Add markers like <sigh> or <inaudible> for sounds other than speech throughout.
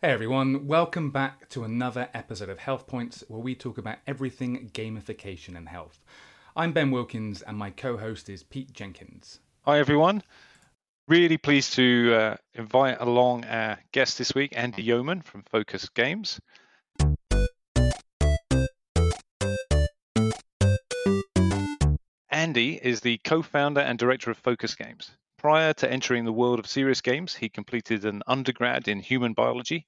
Hey everyone, welcome back to another episode of Health Points where we talk about everything gamification and health. I'm Ben Wilkins and my co host is Pete Jenkins. Hi everyone. Really pleased to uh, invite along our guest this week, Andy Yeoman from Focus Games. Andy is the co founder and director of Focus Games. Prior to entering the world of serious games, he completed an undergrad in human biology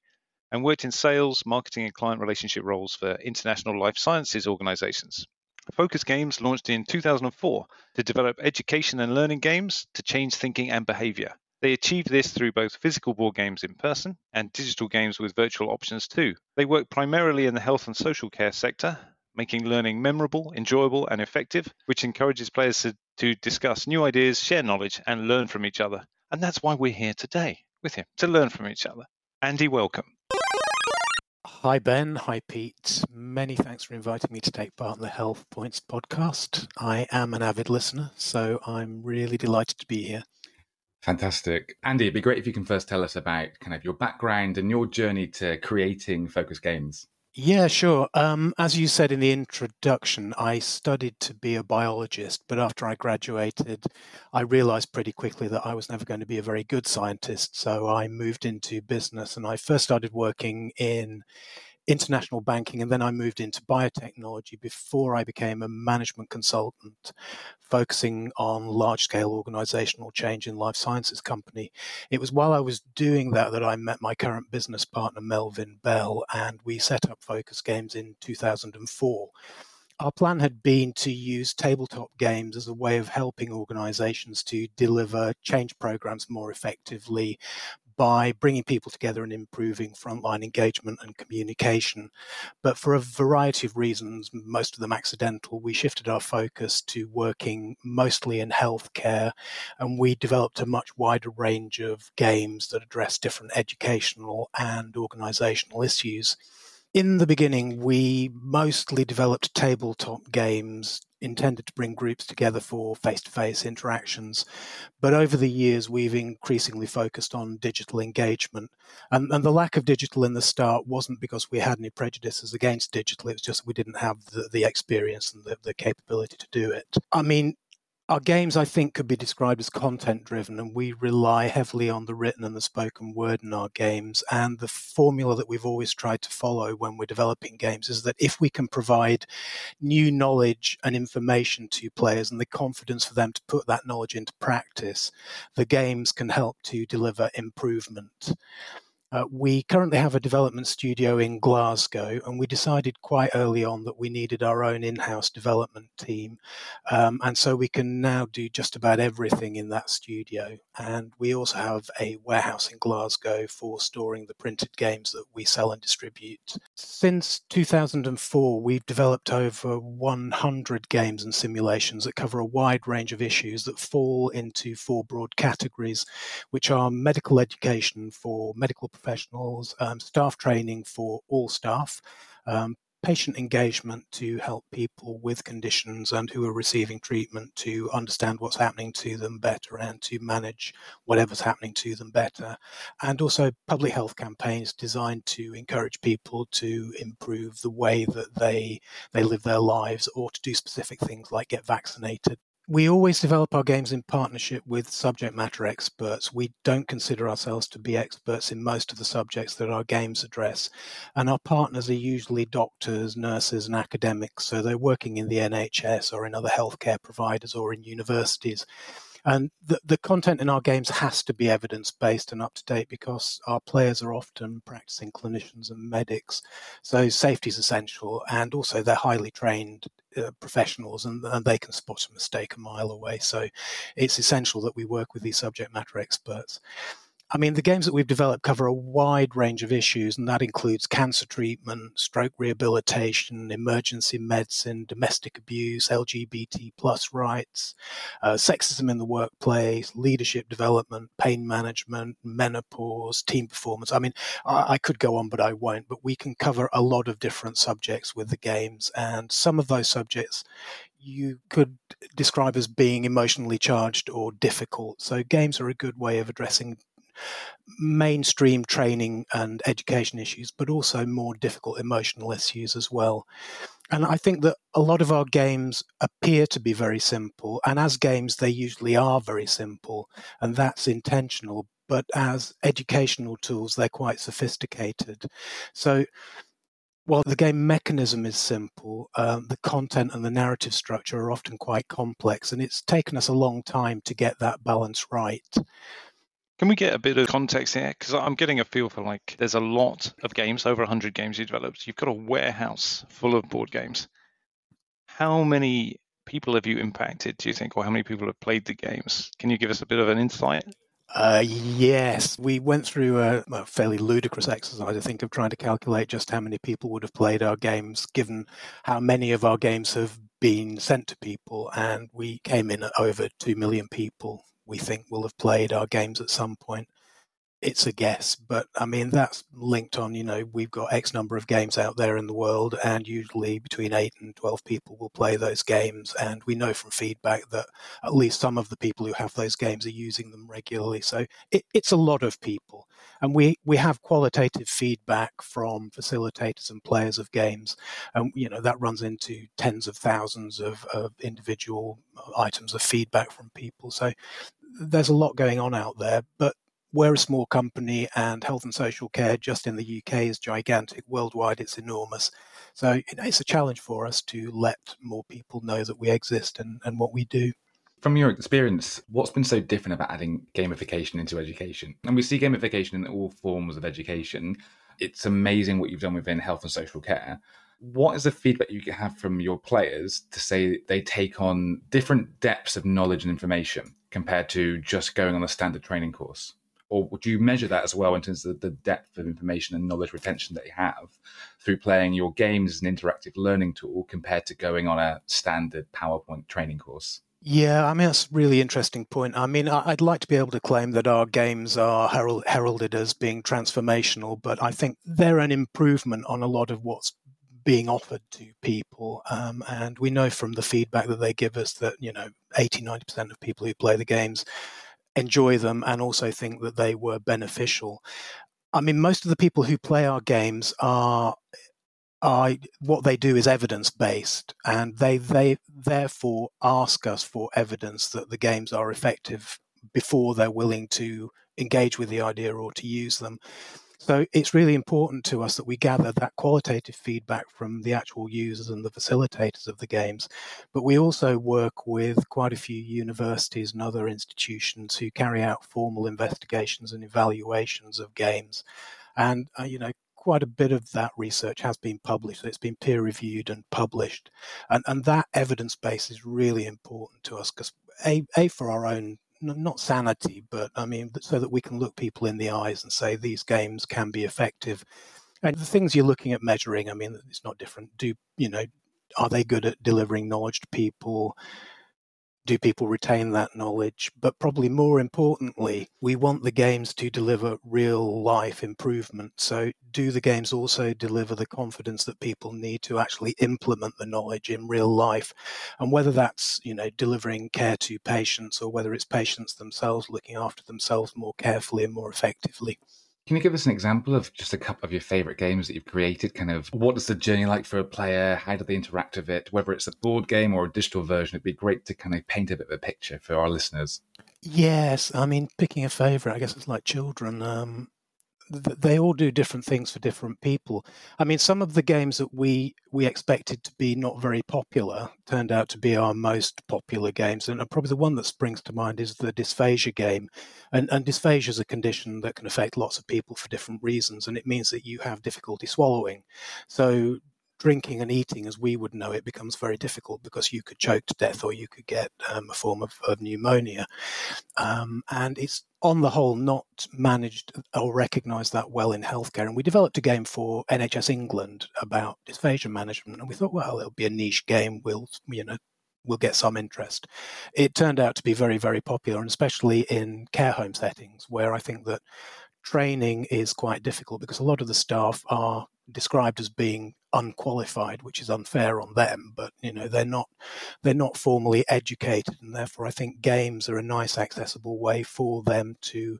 and worked in sales, marketing, and client relationship roles for international life sciences organizations. Focus Games launched in 2004 to develop education and learning games to change thinking and behavior. They achieve this through both physical board games in person and digital games with virtual options too. They work primarily in the health and social care sector, making learning memorable, enjoyable, and effective, which encourages players to, to discuss new ideas, share knowledge, and learn from each other. And that's why we're here today with him, to learn from each other. Andy, welcome. Hi, Ben. Hi, Pete. Many thanks for inviting me to take part in the Health Points podcast. I am an avid listener, so I'm really delighted to be here. Fantastic. Andy, it'd be great if you can first tell us about kind of your background and your journey to creating Focus Games. Yeah, sure. Um, as you said in the introduction, I studied to be a biologist, but after I graduated, I realized pretty quickly that I was never going to be a very good scientist. So I moved into business and I first started working in international banking, and then I moved into biotechnology before I became a management consultant, focusing on large scale organizational change in life sciences company. It was while I was doing that that I met my current business partner, Melvin Bell, and we set up Focus Games in 2004 our plan had been to use tabletop games as a way of helping organizations to deliver change programs more effectively by bringing people together and improving frontline engagement and communication. But for a variety of reasons, most of them accidental, we shifted our focus to working mostly in healthcare and we developed a much wider range of games that address different educational and organizational issues. In the beginning, we mostly developed tabletop games intended to bring groups together for face to face interactions. But over the years, we've increasingly focused on digital engagement. And, and, the lack of digital in the start wasn't because we had any prejudices against digital, it was just we didn't have the, the experience and the, the capability to do it. I mean, our games, I think, could be described as content driven, and we rely heavily on the written and the spoken word in our games. And the formula that we've always tried to follow when we're developing games is that if we can provide new knowledge and information to players and the confidence for them to put that knowledge into practice, the games can help to deliver improvement. Uh, we currently have a development studio in Glasgow, and we decided quite early on that we needed our own in house development team. Um, and so we can now do just about everything in that studio. And we also have a warehouse in Glasgow for storing the printed games that we sell and distribute. Since 2004, we've developed over 100 games and simulations that cover a wide range of issues that fall into four broad categories, which are medical education for medical professionals, um, staff training for all staff, um, patient engagement to help people with conditions and who are receiving treatment to understand what's happening to them better and to manage whatever's happening to them better. And also public health campaigns designed to encourage people to improve the way that they they live their lives or to do specific things like get vaccinated we always develop our games in partnership with subject matter experts. We don't consider ourselves to be experts in most of the subjects that our games address. And our partners are usually doctors, nurses, and academics. So they're working in the NHS or in other healthcare providers or in universities. And the, the content in our games has to be evidence based and up to date because our players are often practicing clinicians and medics. So safety is essential. And also, they're highly trained uh, professionals and, and they can spot a mistake a mile away. So it's essential that we work with these subject matter experts. I mean, the games that we've developed cover a wide range of issues, and that includes cancer treatment, stroke rehabilitation, emergency medicine, domestic abuse, LGBT plus rights, uh, sexism in the workplace, leadership development, pain management, menopause, team performance. I mean, I, I could go on, but I won't. But we can cover a lot of different subjects with the games, and some of those subjects you could describe as being emotionally charged or difficult. So games are a good way of addressing mainstream training and education issues, but also more difficult emotional issues as well. And I think that a lot of our games appear to be very simple. And as games, they usually are very simple. And that's intentional. But as educational tools, they're quite sophisticated. So while the game mechanism is simple, um, the content and the narrative structure are often quite complex. And it's taken us a long time to get that balance right. Can we get a bit of context here? Because I'm getting a feel for like there's a lot of games, over 100 games you developed. You've got a warehouse full of board games. How many people have you impacted, do you think, or how many people have played the games? Can you give us a bit of an insight? Uh, yes, we went through a, a, fairly ludicrous exercise, I think, of trying to calculate just how many people would have played our games, given how many of our games have been sent to people. And we came in at over 2 million people we think will have played our games at some point. It's a guess, but I mean, that's linked on, you know, we've got X number of games out there in the world, and usually between 8 and 12 people will play those games. And we know from feedback that at least some of the people who have those games are using them regularly. So it, it's a lot of people. And we, we have qualitative feedback from facilitators and players of games. And, you know, that runs into tens of thousands of, of individual items of feedback from people. So there's a lot going on out there, but we're a small company and health and social care just in the UK is gigantic. Worldwide, it's enormous. So it's a challenge for us to let more people know that we exist and, and what we do. From your experience, what's been so different about adding gamification into education? And we see gamification in all forms of education. It's amazing what you've done within health and social care. What is the feedback you have from your players to say they take on different depths of knowledge and information compared to just going on a standard training course? Or would you measure that as well in terms of the depth of information and knowledge retention that you have through playing your games as an interactive learning tool compared to going on a standard PowerPoint training course? Yeah, I mean, that's a really interesting point. I mean, I'd like to be able to claim that our games are heralded as being transformational, but I think they're an improvement on a lot of what's being offered to people. Um, and we know from the feedback that they give us that, you know, 80, 90% of people who play the games enjoy them and also think that they were beneficial. I mean, most of the people who play our games are are what they do is evidence based, and they they therefore ask us for evidence that the games are effective before they're willing to engage with the idea or to use them. So it's really important to us that we gather that qualitative feedback from the actual users and the facilitators of the games. But we also work with quite a few universities and other institutions who carry out formal investigations and evaluations of games. And, uh, you know, quite a bit of that research has been published. It's been peer reviewed and published. And, and that evidence base is really important to us because, a, a, for our own not sanity, but I mean, so that we can look people in the eyes and say these games can be effective. And the things you're looking at measuring, I mean, it's not different. Do you know? Are they good at delivering knowledge to people? Do people retain that knowledge? But probably more importantly, we want the games to deliver real life improvement. So, do the games also deliver the confidence that people need to actually implement the knowledge in real life? And whether that's, you know, delivering care to patients or whether it's patients themselves looking after themselves more carefully and more effectively. Can you give us an example of just a couple of your favorite games that you've created? Kind of what is the journey like for a player? How do they interact with it? Whether it's a board game or a digital version, it'd be great to kind of paint a bit of a picture for our listeners. Yes, I mean, picking a favorite, I guess it's like children. Um, they all do different things for different people. I mean, some of the games that we we expected to be not very popular turned out to be our most popular games, and probably the one that springs to mind is the dysphagia game. And, and dysphagia is a condition that can affect lots of people for different reasons, and it means that you have difficulty swallowing. So drinking and eating as we would know it becomes very difficult because you could choke to death or you could get um, a form of, of pneumonia. Um, and it's on the whole not managed or recognised that well in healthcare. And we developed a game for NHS England about dysphagia management, and we thought, well, it'll be a niche game. We'll, you know, we'll get some interest. It turned out to be very, very popular, and especially in care home settings, where I think that training is quite difficult because a lot of the staff are described as being unqualified, which is unfair on them. But you know they're not they're not formally educated, and therefore I think games are a nice accessible way for them to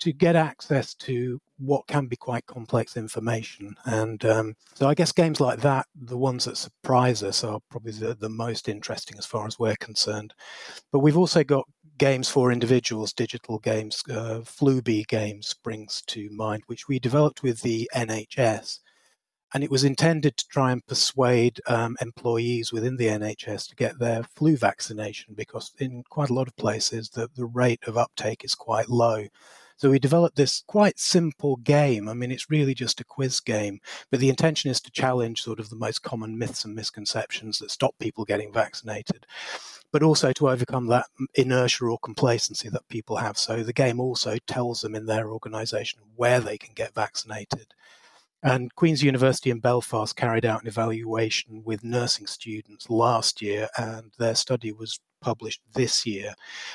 to get access to what can be quite complex information. And um, so I guess games like that, the ones that surprise us, are probably the, the most interesting as far as we're concerned. But we've also got games for individuals, digital games. Uh, Fluby Games springs to mind, which we developed with the NHS and it was intended to try and persuade um, employees within the NHS to get their flu vaccination because in quite a lot of places the, the rate of uptake is quite low. So we developed this quite simple game. I mean, it's really just a quiz game, but the intention is to challenge sort of the most common myths and misconceptions that stop people getting vaccinated, but also to overcome that inertia or complacency that people have. So the game also tells them in their organization where they can get vaccinated. And Queen's University in Belfast carried out an evaluation with nursing students last year, and their study was published this year.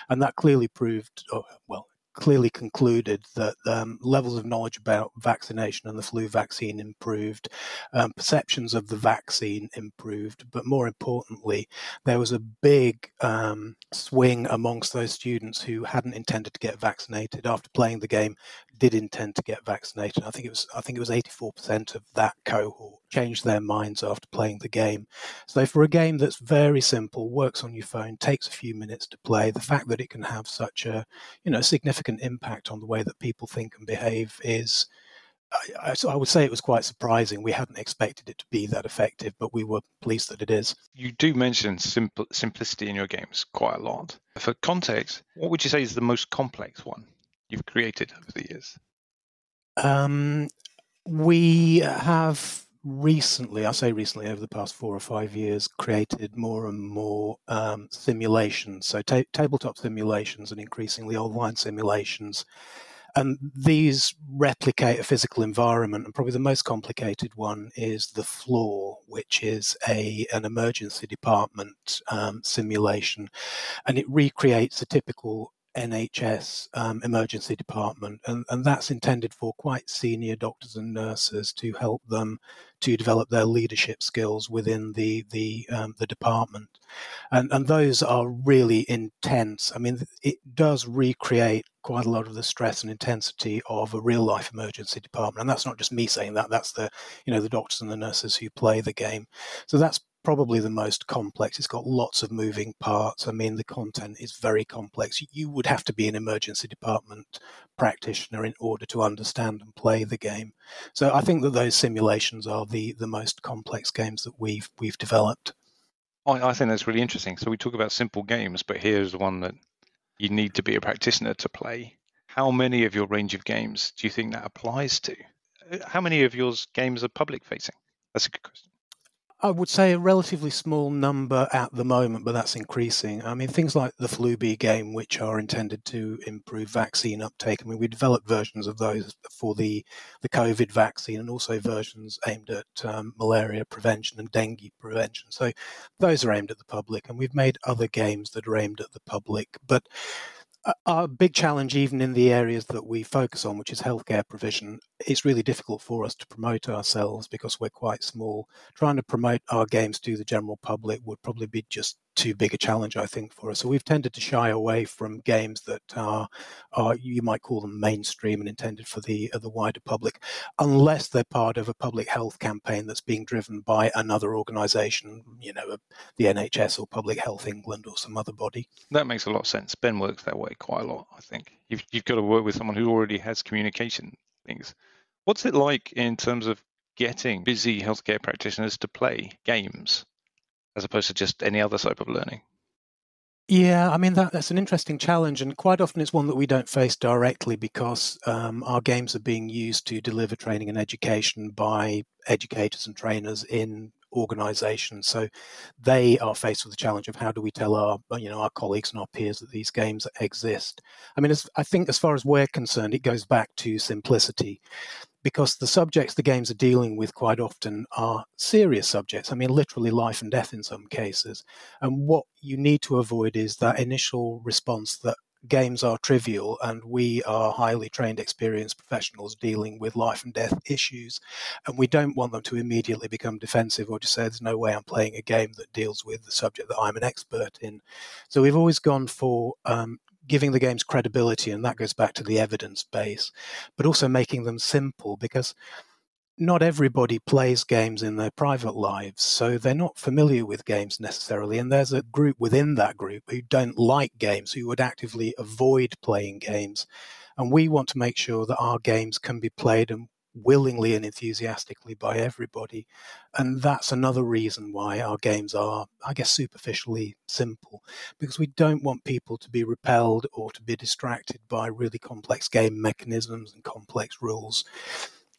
And that clearly proved, oh, well, clearly concluded that um, levels of knowledge about vaccination and the flu vaccine improved, um, perceptions of the vaccine improved, but more importantly, there was a big um, swing amongst those students who hadn't intended to get vaccinated after playing the game, did intend to get vaccinated. I think it was I think it was 84% of that cohort changed their minds after playing the game. So for a game that's very simple, works on your phone, takes a few minutes to play, the fact that it can have such a you know significant impact on the way that people think and behave is I, I, would say it was quite surprising. We hadn't expected it to be that effective, but we were pleased that it is. You do mention simple, simplicity in your games quite a lot. For context, what would you say is the most complex one you've created over the years? Um, we have recently, I say recently, over the past four or five years, created more and more um, simulations. So, ta- tabletop simulations and increasingly online simulations. And these replicate a physical environment. And probably the most complicated one is the floor, which is a an emergency department um, simulation, and it recreates a typical NHS um, emergency department, and, and that's intended for quite senior doctors and nurses to help them to develop their leadership skills within the the um, the department, and and those are really intense. I mean, it does recreate quite a lot of the stress and intensity of a real life emergency department, and that's not just me saying that. That's the you know the doctors and the nurses who play the game. So that's probably the most complex. It's got lots of moving parts. I mean, the content is very complex. You would have to be an emergency department practitioner in order to understand and play the game. So I think that those simulations are the, the most complex games that we've we've developed. I, I think that's really interesting. So we talk about simple games, but here's the one that you need to be a practitioner to play. How many of your range of games do you think that applies to? Uh, how many of your games are public facing? That's a good question. I would say a relatively small number at the moment, but that's increasing. I mean, things like the flu B game, which are intended to improve vaccine uptake. I mean, we developed versions of those for the, the COVID vaccine and also versions aimed at um, malaria prevention and dengue prevention. So those are aimed at the public, and we've made other games that are aimed at the public. But a big challenge, even in the areas that we focus on, which is healthcare provision, it's really difficult for us to promote ourselves because we're quite small. Trying to promote our games to the general public would probably be just too big a challenge, I think, for us. So we've tended to shy away from games that are, are you might call them mainstream and intended for the uh, the wider public, unless they're part of a public health campaign that's being driven by another organisation, you know, the NHS or Public Health England or some other body. That makes a lot of sense. Ben works that way quite a lot. I think you've you've got to work with someone who already has communication things. What's it like in terms of getting busy healthcare practitioners to play games? As opposed to just any other type of learning? Yeah, I mean that, that's an interesting challenge, and quite often it's one that we don't face directly because um, our games are being used to deliver training and education by educators and trainers in organizations. So they are faced with the challenge of how do we tell our you know our colleagues and our peers that these games exist. I mean, as, I think as far as we're concerned, it goes back to simplicity because the subjects the games are dealing with quite often are serious subjects. I mean, literally life and death in some cases. And what you need to avoid is that initial response that games are trivial and we are highly trained, experienced professionals dealing with life and death issues. And we don't want them to immediately become defensive or just say, there's no way I'm playing a game that deals with the subject that I'm an expert in. So we've always gone for um, giving the games credibility, and that goes back to the evidence base, but also making them simple because not everybody plays games in their private lives, so they're not familiar with games necessarily. And there's a group within that group who don't like games, who would actively avoid playing games. And we want to make sure that our games can be played and willingly and enthusiastically by everybody. And that's another reason why our games are, I guess, superficially simple, because we don't want people to be repelled or to be distracted by really complex game mechanisms and complex rules.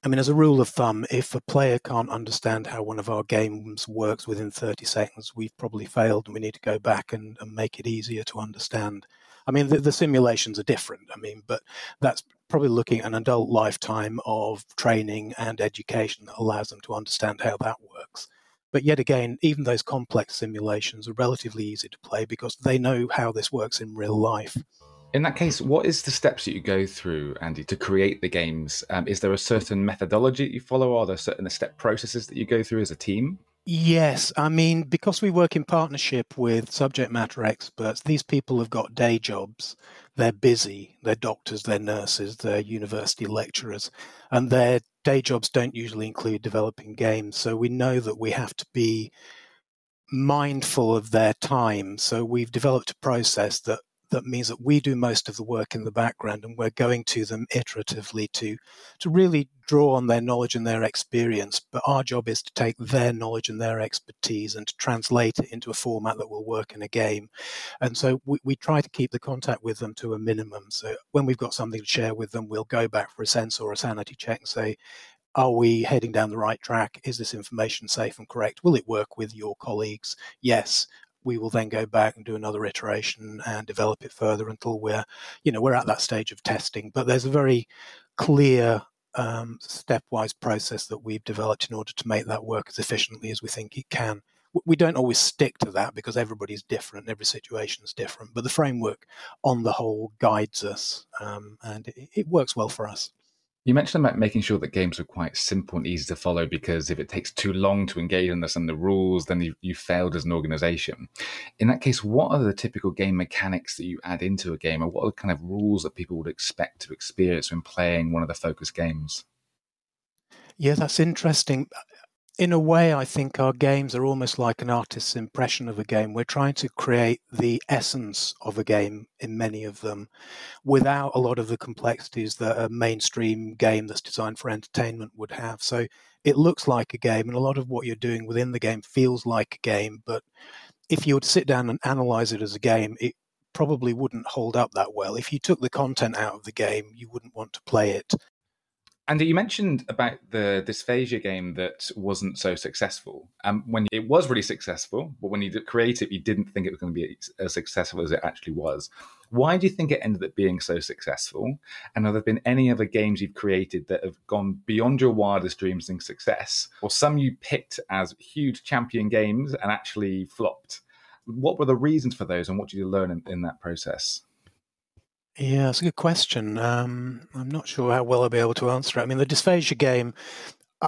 I mean, as a rule of thumb, if a player can't understand how one of our games works within 30 seconds, we've probably failed and we need to go back and, and make it easier to understand. I mean, the, the, simulations are different. I mean, but that's probably looking at an adult lifetime of training and education that allows them to understand how that works. But yet again, even those complex simulations are relatively easy to play because they know how this works in real life. In that case, what is the steps that you go through, Andy, to create the games? Um, is there a certain methodology that you follow? Are there certain step processes that you go through as a team? Yes, I mean, because we work in partnership with subject matter experts, these people have got day jobs. They're busy. They're doctors, they're nurses, they're university lecturers, and their day jobs don't usually include developing games. So we know that we have to be mindful of their time. So we've developed a process that that means that we do most of the work in the background and we're going to them iteratively to to really draw on their knowledge and their experience but our job is to take their knowledge and their expertise and to translate it into a format that will work in a game and so we, we try to keep the contact with them to a minimum so when we've got something to share with them we'll go back for a sense or a sanity check and say are we heading down the right track? Is this information safe and correct? Will it work with your colleagues? Yes we will then go back and do another iteration and develop it further until we're, you know, we're at that stage of testing. But there's a very clear um, stepwise process that we've developed in order to make that work as efficiently as we think it can. We don't always stick to that because everybody's different, every situation is different. But the framework, on the whole, guides us, um, and it, it works well for us. You mentioned about making sure that games are quite simple and easy to follow because if it takes too long to engage and the rules, then you, you failed as an organization. In that case, what are the typical game mechanics that you add into a game, or what are the kind of rules that people would expect to experience when playing one of the focus games? Yeah, that's interesting in a way, I think our games are almost like an artist's impression of a game. We're trying to create the essence of a game in many of them without a lot of the complexities that a mainstream game that's designed for entertainment would have. So it looks like a game, and a lot of what you're doing within the game feels like a game. But if you to sit down and analyze it as a game, it probably wouldn't hold up that well. If you took the content out of the game, you wouldn't want to play it. Andy, you mentioned about the dysphagia game that wasn't so successful. Um, when it was really successful, but when you created it, you didn't think it was going to be as successful as it actually was. Why do you think it ended up being so successful? And have there been any other games you've created that have gone beyond your wildest dreams in success, or some you picked as huge champion games and actually flopped? What were the reasons for those, and what did you learn in, in that process? Yeah, it's a good question. Um, I'm not sure how well I'll be able to answer it. I mean, the dysphagia game,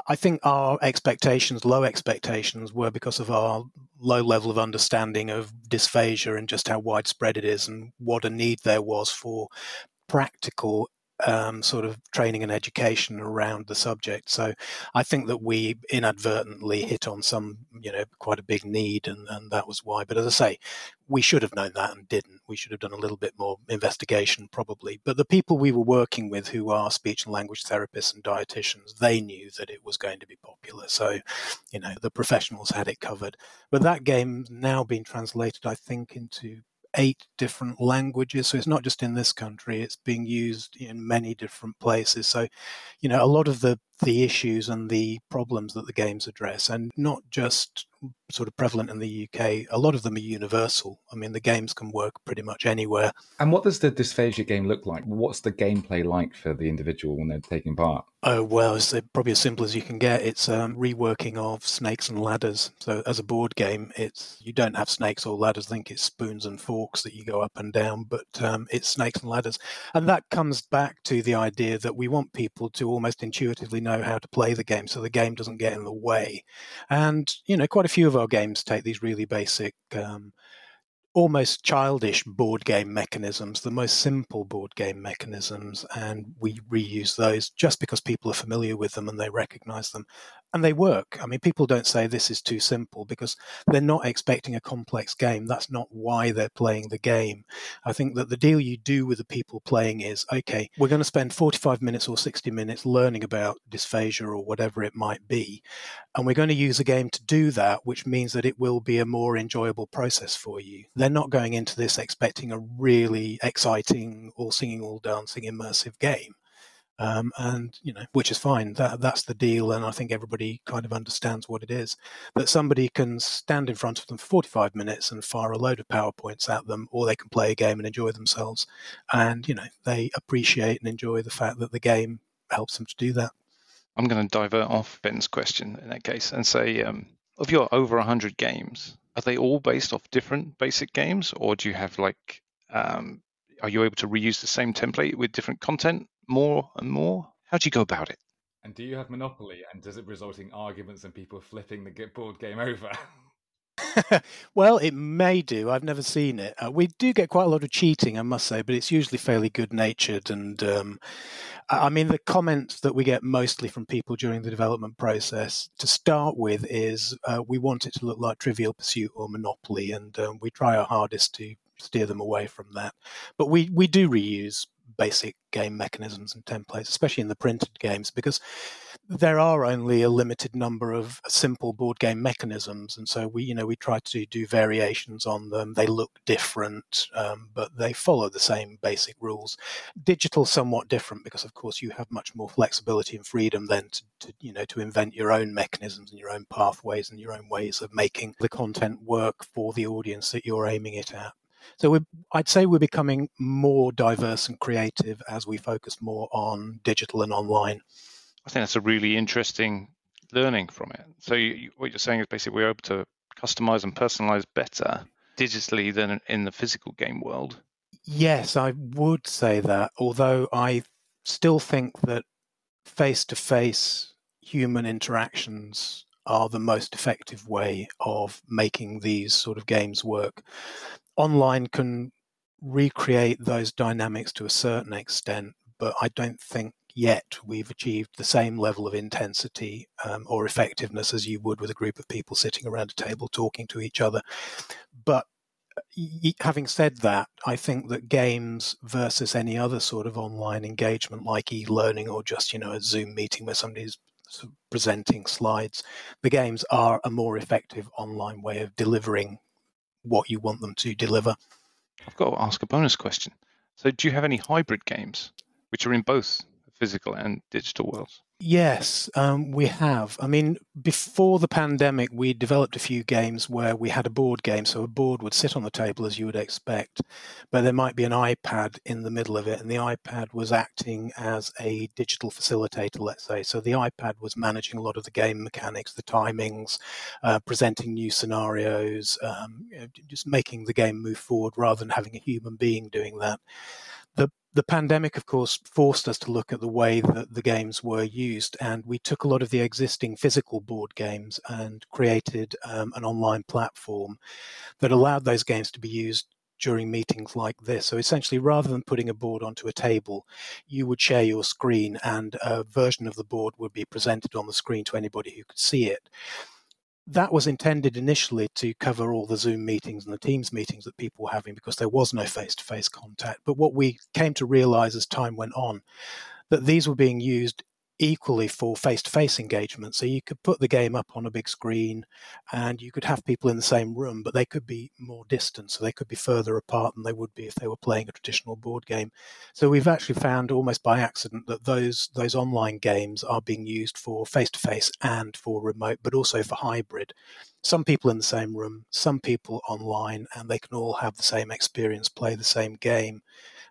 I think our expectations, low expectations, were because of our low level of understanding of dysphagia and just how widespread it is and what a need there was for practical um, sort of training and education around the subject. So I think that we inadvertently hit on some, you know, quite a big need, and, and that was why. But as I say, we should have known that and didn't. We should have done a little bit more investigation, probably. But the people we were working with, who are speech and language therapists and dietitians, they knew that it was going to be popular. So, you know, the professionals had it covered. But that game now being translated, I think, into eight different languages. So it's not just in this country, it's being used in many different places. So, you know, a lot of the the issues and the problems that the games address, and not just sort of prevalent in the UK. A lot of them are universal. I mean, the games can work pretty much anywhere. And what does the dysphagia game look like? What's the gameplay like for the individual when they're taking part? Oh, well, it's probably as simple as you can get. It's um, reworking of snakes and ladders. So, as a board game, it's you don't have snakes or ladders. I think it's spoons and forks that you go up and down, but um, it's snakes and ladders. And that comes back to the idea that we want people to almost intuitively know how to play the game so the game doesn't get in the way. And, you know, quite a few of our games take these really basic, um, almost childish board game mechanisms, the most simple board game mechanisms, and we reuse those just because people are familiar with them and they recognize them and they work. I mean, people don't say this is too simple because they're not expecting a complex game. That's not why they're playing the game. I think that the deal you do with the people playing is okay, we're going to spend 45 minutes or 60 minutes learning about dysphagia or whatever it might be. And we're going to use a game to do that, which means that it will be a more enjoyable process for you. They're not going into this expecting a really exciting, all singing, all dancing, immersive game. Um, and you know, which is fine. That that's the deal, and I think everybody kind of understands what it is. That somebody can stand in front of them for 45 minutes and fire a load of powerpoints at them, or they can play a game and enjoy themselves. And you know, they appreciate and enjoy the fact that the game helps them to do that. I'm going to divert off Ben's question in that case and say, um, of your over 100 games, are they all based off different basic games, or do you have like um, are you able to reuse the same template with different content more and more? How do you go about it? And do you have Monopoly? And does it result in arguments and people flipping the board game over? <laughs> well, it may do. I've never seen it. Uh, we do get quite a lot of cheating, I must say, but it's usually fairly good natured. And um, I mean, the comments that we get mostly from people during the development process to start with is uh, we want it to look like Trivial Pursuit or Monopoly, and um, we try our hardest to steer them away from that. But we, we do reuse basic game mechanisms and templates, especially in the printed games, because there are only a limited number of simple board game mechanisms, and so we, you know, we try to do variations on them. They look different, um, but they follow the same basic rules. Digital, somewhat different, because of course you have much more flexibility and freedom then to, to, you know, to invent your own mechanisms and your own pathways and your own ways of making the content work for the audience that you're aiming it at. So I'd say we're becoming more diverse and creative as we focus more on digital and online. I think that's a really interesting learning from it. So you, what you're saying is basically we're able to customize and personalize better digitally than in the physical game world. Yes, I would say that. Although I still think that face-to-face human interactions are the most effective way of making these sort of games work online can recreate those dynamics to a certain extent, but I don't think yet we've achieved the same level of intensity um, or effectiveness as you would with a group of people sitting around a table talking to each other. But having said that, I think that games versus any other sort of online engagement like e-learning or just you know a Zoom meeting where somebody's presenting slides, the games are a more effective online way of delivering what you want them to deliver. I've got to ask a bonus question. So, do you have any hybrid games which are in both physical and digital worlds? Yes, um, we have. I mean, before the pandemic, we developed a few games where we had a board game. So a board would sit on the table as you would expect, but there might be an iPad in the middle of it, and the iPad was acting as a digital facilitator, let's say. So the iPad was managing a lot of the game mechanics, the timings, uh, presenting new scenarios, um, just making the game move forward rather than having a human being doing that the the pandemic, of course, forced us to look at the way that the games were used, and we took a lot of the existing physical board games and created um, an online platform that allowed those games to be used during meetings like this. So essentially, rather than putting a board onto a table, you would share your screen, and a version of the board would be presented on the screen to anybody who could see it that was intended initially to cover all the Zoom meetings and the Teams meetings that people were having because there was no face to face contact. But what we came to realize as time went on, that these were being used equally for face to face engagement. So you could put the game up on a big screen and you could have people in the same room, but they could be more distant. So they could be further apart than they would be if they were playing a traditional board game. So we've actually found almost by accident that those, those online games are being used for face to face and for remote, but also for hybrid. Some people in the same room, some people online, and they can all have the same experience, play the same game.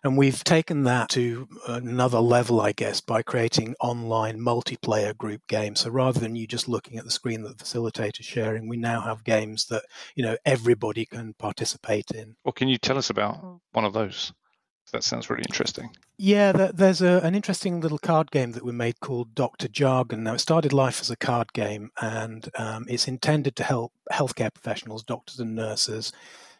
And we've taken that to uh, another level, I guess, by creating online multiplayer group games. So rather than you just looking at the screen that the facilitator is sharing, we now have games that, you know, everybody can participate in. Well, can you tell us about one of those? That sounds really interesting. Yeah, there's a, an interesting little card game that we made called Doctor Jargon. Now, it started life as a card game, and um, it's intended to help healthcare professionals, doctors and nurses,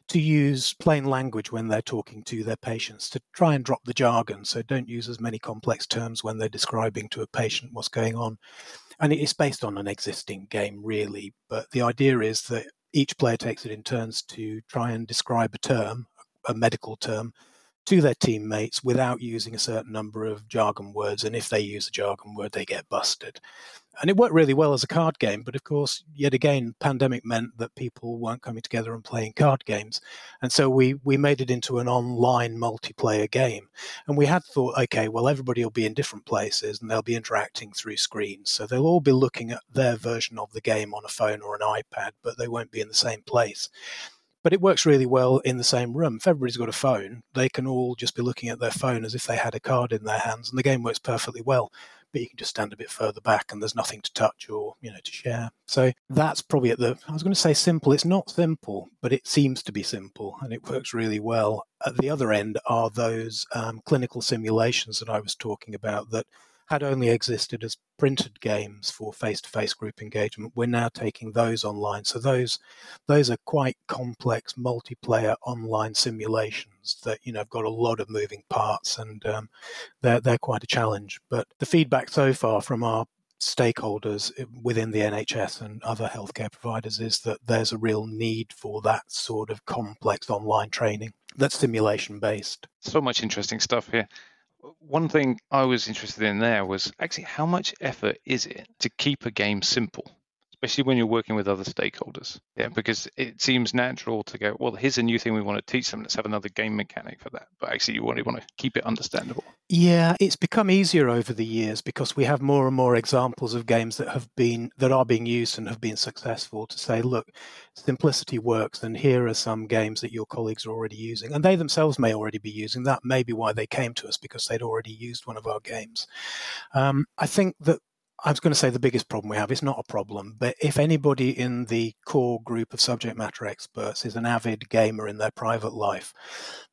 to use plain language when they're talking to their patients, to try and drop the jargon. So don't use as many complex terms when they're describing to a patient what's going on. And it is based on an existing game, really. But the idea is that each player takes it in turns to try and describe a term, a medical term, to their teammates without using a certain number of jargon words. And if they use a jargon word, they get busted. And it worked really well as a card game, but of course, yet again, pandemic meant that people weren't coming together and playing card games. And so we, we made it into an online multiplayer game. And we had thought, okay, well, everybody will be in different places and they'll be interacting through screens. So they'll all be looking at their version of the game on a phone or an iPad, but they won't be in the same place but it works really well in the same room. If everybody's got a phone, they can all just be looking at their phone as if they had a card in their hands, and the game works perfectly well. But you can just stand a bit further back, and there's nothing to touch or you know to share. So that's probably at the. I was going to say simple. It's not simple, but it seems to be simple, and it works really well. At the other end are those um, clinical simulations that I was talking about that had only existed as printed games for face-to-face group engagement. We're now taking those online. So those those are quite complex multiplayer online simulations that you know have got a lot of moving parts and um, they're they're quite a challenge. But the feedback so far from our stakeholders within the NHS and other healthcare providers is that there's a real need for that sort of complex online training that's simulation based. So much interesting stuff here one thing I was interested in there was actually how much effort is it to keep a game simple, especially when you're working with other stakeholders? Yeah, because it seems natural to go, well, here's a new thing we want to teach them. Let's have another game mechanic for that. But actually, you want to keep it understandable. Yeah, it's become easier over the years because we have more and more examples of games that have been that are being used and have been successful to say, look, simplicity works, and here are some games that your colleagues are already using, and they themselves may already be using. That may be why they came to us because they'd already used one of our games. Um, I think that I was going to say the biggest problem we have is not a problem, but if anybody in the core group of subject matter experts is an avid gamer in their private life,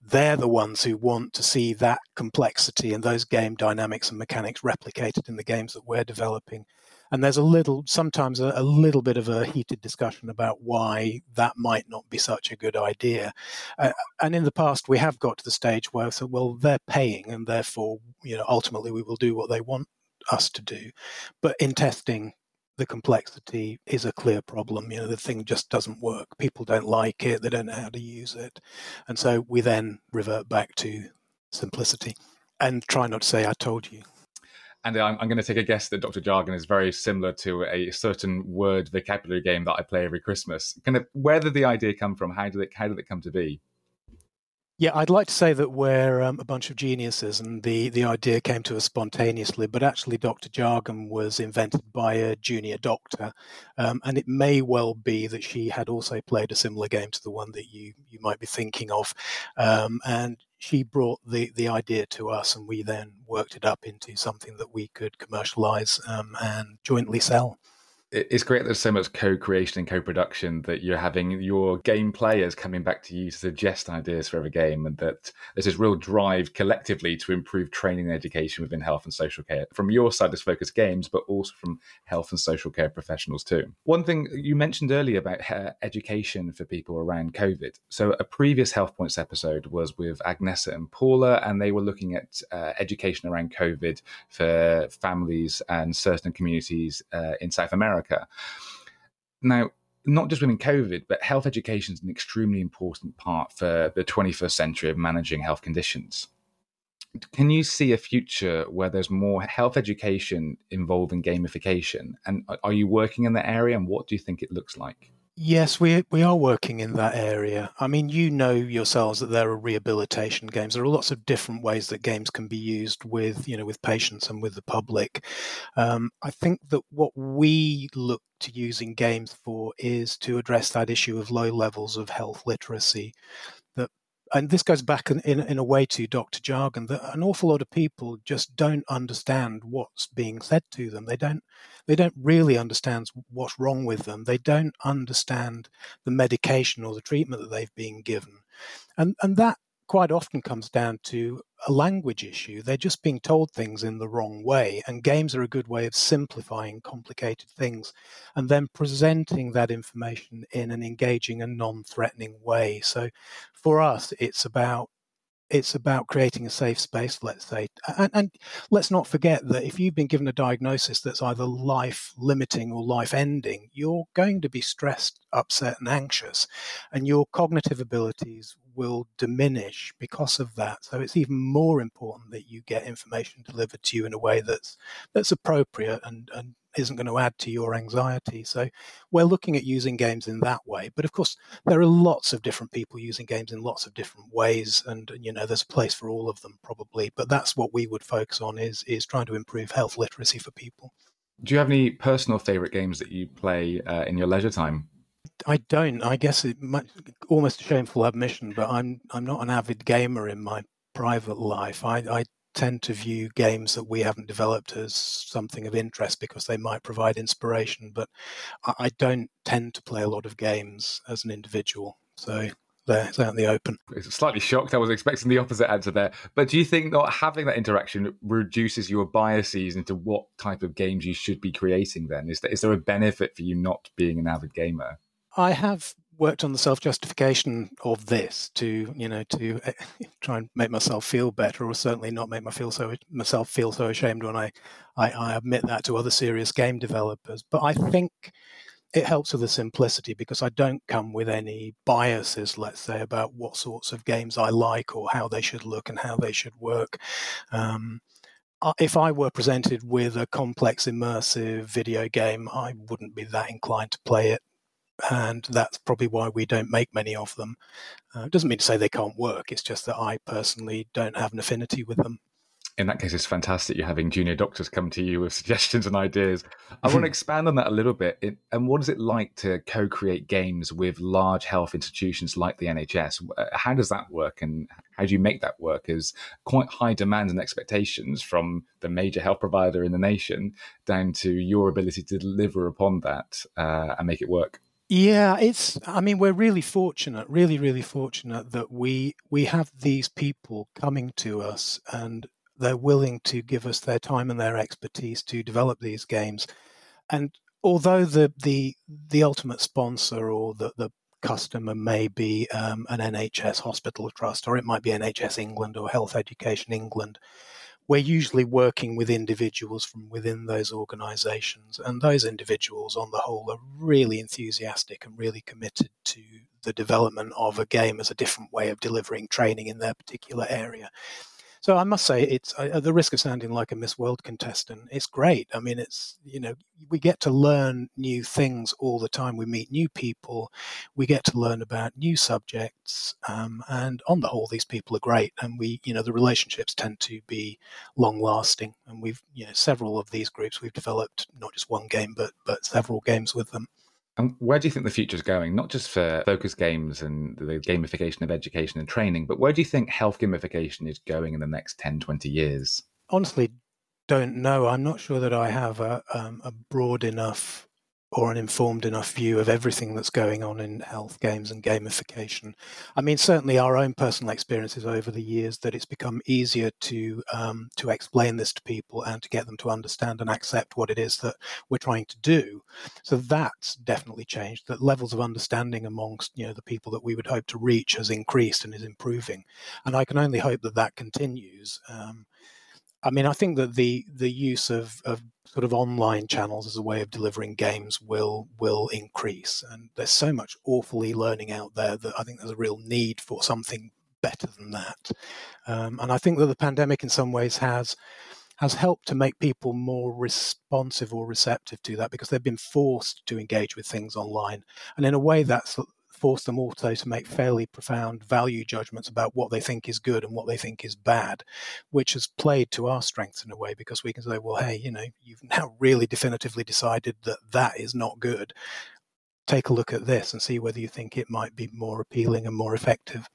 they're the ones who want to see that complexity and those game dynamics and mechanics replicated in the games that we're developing. And there's a little, sometimes a, a little bit of a heated discussion about why that might not be such a good idea. Uh, and in the past, we have got to the stage where, so, well, they're paying, and therefore, you know, ultimately we will do what they want us to do. But in testing, the complexity is a clear problem. You know, the thing just doesn't work. People don't like it. They don't know how to use it. And so we then revert back to simplicity and try not to say, I told you. And I'm, I'm, going to take a guess that Dr. Jargon is very similar to a certain word vocabulary game that I play every Christmas. Kind of, where did the idea come from? How did it, how did it come to be? Yeah, I'd like to say that we're um, a bunch of geniuses and the, the idea came to us spontaneously, but actually, Dr. Jargon was invented by a junior doctor. Um, and it may well be that she had also played a similar game to the one that you, you might be thinking of. Um, and she brought the, the idea to us, and we then worked it up into something that we could commercialize um, and jointly sell it's great there's so much co-creation and co-production that you're having your game players coming back to you to suggest ideas for every game and that there's this real drive collectively to improve training and education within health and social care from your side as focus games but also from health and social care professionals too. One thing you mentioned earlier about education for people around covid. So a previous health points episode was with agnesa and paula and they were looking at uh, education around covid for families and certain communities uh, in south america America. Now, not just within COVID, but health education is an extremely important part for the 21st century of managing health conditions. Can you see a future where there's more health education involving gamification? And are you working in that area? And what do you think it looks like? Yes, we we are working in that area. I mean, you know yourselves that there are rehabilitation games. There are lots of different ways that games can be used with you know with patients and with the public. Um, I think that what we look to using games for is to address that issue of low levels of health literacy and this goes back in, in, in, a way to Dr. Jargon that an awful lot of people just don't understand what's being said to them. They don't they don't really understand what's wrong with them. They don't understand the medication or the treatment that they've been given. And and that quite often comes down to a language issue. They're just being told things in the wrong way. And games are a good way of simplifying complicated things and then presenting that information in an engaging and non threatening way. So for us, it's about it's about creating a safe space, let's say. And, and, let's not forget that if you've been given a diagnosis that's either life limiting or life ending, you're going to be stressed, upset, and anxious, and your cognitive abilities will diminish because of that. So it's even more important that you get information delivered to you in a way that's that's appropriate and, and isn't going to add to your anxiety. So we're looking at using games in that way. But of course, there are lots of different people using games in lots of different ways, and you know there's a place for all of them probably. But that's what we would focus on is is trying to improve health literacy for people. Do you have any personal favorite games that you play uh, in your leisure time? I don't. I guess it might almost a shameful admission, but I'm I'm not an avid gamer in my private life. I, I tend to view games that we haven't developed as something of interest because they might provide inspiration. But I don't tend to play a lot of games as an individual. So there, it's out in the open. It's Slightly shocked. I was expecting the opposite answer there. But do you think not having that interaction reduces your biases into what type of games you should be creating then? Is there, is there a benefit for you not being an avid gamer? I have worked on the self justification of this to you know to eh, <laughs> try and make myself feel better, or certainly not make my feel so myself feel so ashamed when I, I, I admit that to other serious game developers. But I think it helps with the simplicity because I don't come with any biases, let's say, about what sorts of games I like or how they should look and how they should work. Um, if I were presented with a complex, immersive video game, I wouldn't be that inclined to play it and that's probably why we don't make many of them. Uh, it doesn't mean to say they can't work. It's just that I personally don't have an affinity with them. In that case, it's fantastic you're having junior doctors come to you with <laughs> suggestions and ideas. I want to <laughs> expand on that a little bit. It, and what is it like to co create games with large health institutions like the NHS? Uh, how does that work and how do you make that work? As quite high demands and expectations from the major health provider in the nation down to your ability to deliver upon that uh, and make it work. Yeah, it's. I mean, we're really fortunate, really, really fortunate that we we have these people coming to us and they're willing to give us their time and their expertise to develop these games. And although the the the ultimate sponsor or the the customer may be um, an NHS hospital trust, or it might be NHS England or Health Education England we're usually working with individuals from within those organizations. And those individuals, on the whole, are really enthusiastic and really committed to the development of a game as a different way of delivering training in their particular area. So I must say, it's uh, at the risk of sounding like a Miss World contestant. It's great. I mean, it's you know we get to learn new things all the time. We meet new people, we get to learn about new subjects, um, and on the whole, these people are great. And we, you know, the relationships tend to be long lasting. And we've, you know, several of these groups we've developed not just one game, but but several games with them. And where do you think the future is going? Not just for focus games and the gamification of education and training, but where do you think health gamification is going in the next 10, 20 years? Honestly, don't know. I'm not sure that I have a, um, a broad enough or an informed enough view of everything that's going on in health games and gamification. I mean, certainly our own personal experiences over the years that it's become easier to um, to explain this to people and to get them to understand and accept what it is that we're trying to do. So that's definitely changed. That levels of understanding amongst you know the people that we would hope to reach has increased and is improving, and I can only hope that that continues. Um, I mean, I think that the the use of, of sort of online channels as a way of delivering games will will increase, and there's so much awful e-learning out there that I think there's a real need for something better than that. Um, and I think that the pandemic, in some ways, has has helped to make people more responsive or receptive to that because they've been forced to engage with things online. And in a way, that's forced them also to make fairly profound value judgments about what they think is good and what they think is bad, which has played to our strengths in a way because we can say, well, hey, you know, you've now <laughs> really definitively decided that that is not good. Take a look at this and see whether you think it might be more appealing and more effective.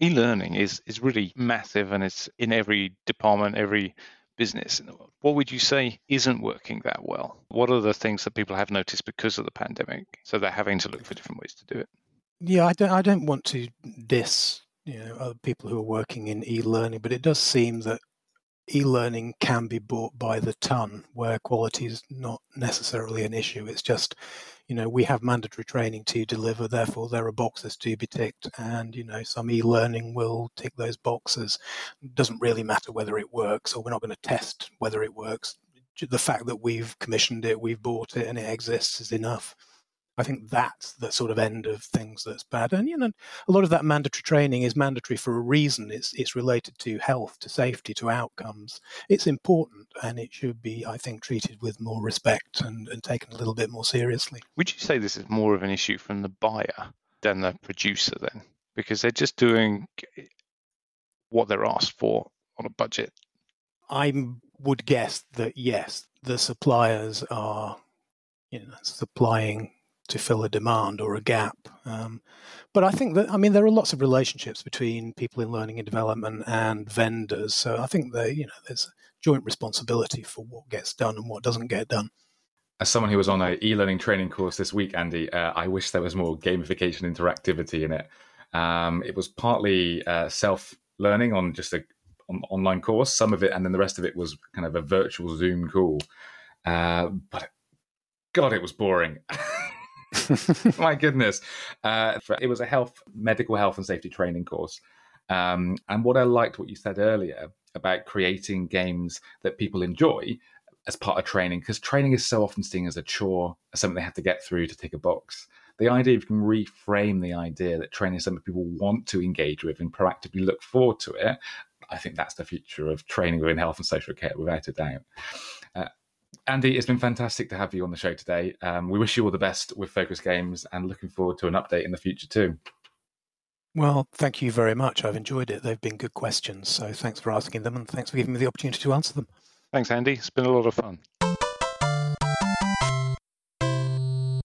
E-learning is is really massive and it's in every department, every business in the world. What would you say isn't working that well? What are the things that people have noticed because of the pandemic? So they're having to look for different ways to do it. Yeah, I don't. I don't want to diss you know other people who are working in e-learning, but it does seem that e-learning can be bought by the ton, where quality is not necessarily an issue. It's just you know we have mandatory training to deliver, therefore there are boxes to be ticked, and you know some e-learning will tick those boxes. It doesn't really matter whether it works, or we're not going to test whether it works. The fact that we've commissioned it, we've bought it, and it exists is enough. I think that's the sort of end of things that's bad. And you know, a lot of that mandatory training is mandatory for a reason. It's it's related to health, to safety, to outcomes. It's important, and it should be, I think, treated with more respect and, and taken a little bit more seriously. Would you say this is more of an issue from the buyer than the producer, then, because they're just doing what they're asked for on a budget? I would guess that yes, the suppliers are you know, supplying to fill a demand or a gap. Um, but I think that I mean there are lots of relationships between people in learning and development and vendors. So I think that you know there's joint responsibility for what gets done and what doesn't get done. As someone who was on a e-learning training course this week, Andy, uh, I wish there was more gamification interactivity in it. Um, it was partly uh, self-learning on just a on, online course, some of it, and then the rest of it was kind of a virtual Zoom call. Uh, but God, it was boring. <laughs> <laughs> My goodness. Uh, it was a health, medical health and safety training course. Um, and what I liked what you said earlier about creating games that people enjoy as part of training, because training is so often seen as a chore, as something they have to get through to tick a box. The idea if you can reframe the idea that training is something people want to engage with and proactively look forward to it, I think that's the future of training within health and social care, without a doubt. Andy, it's been fantastic to have you on the show today. Um, we wish you all the best with Focus Games and looking forward to an update in the future too. Well, thank you very much. I've enjoyed it. They've been good questions. So thanks for asking them and thanks for giving me the opportunity to answer them. Thanks, Andy. It's been a lot of fun.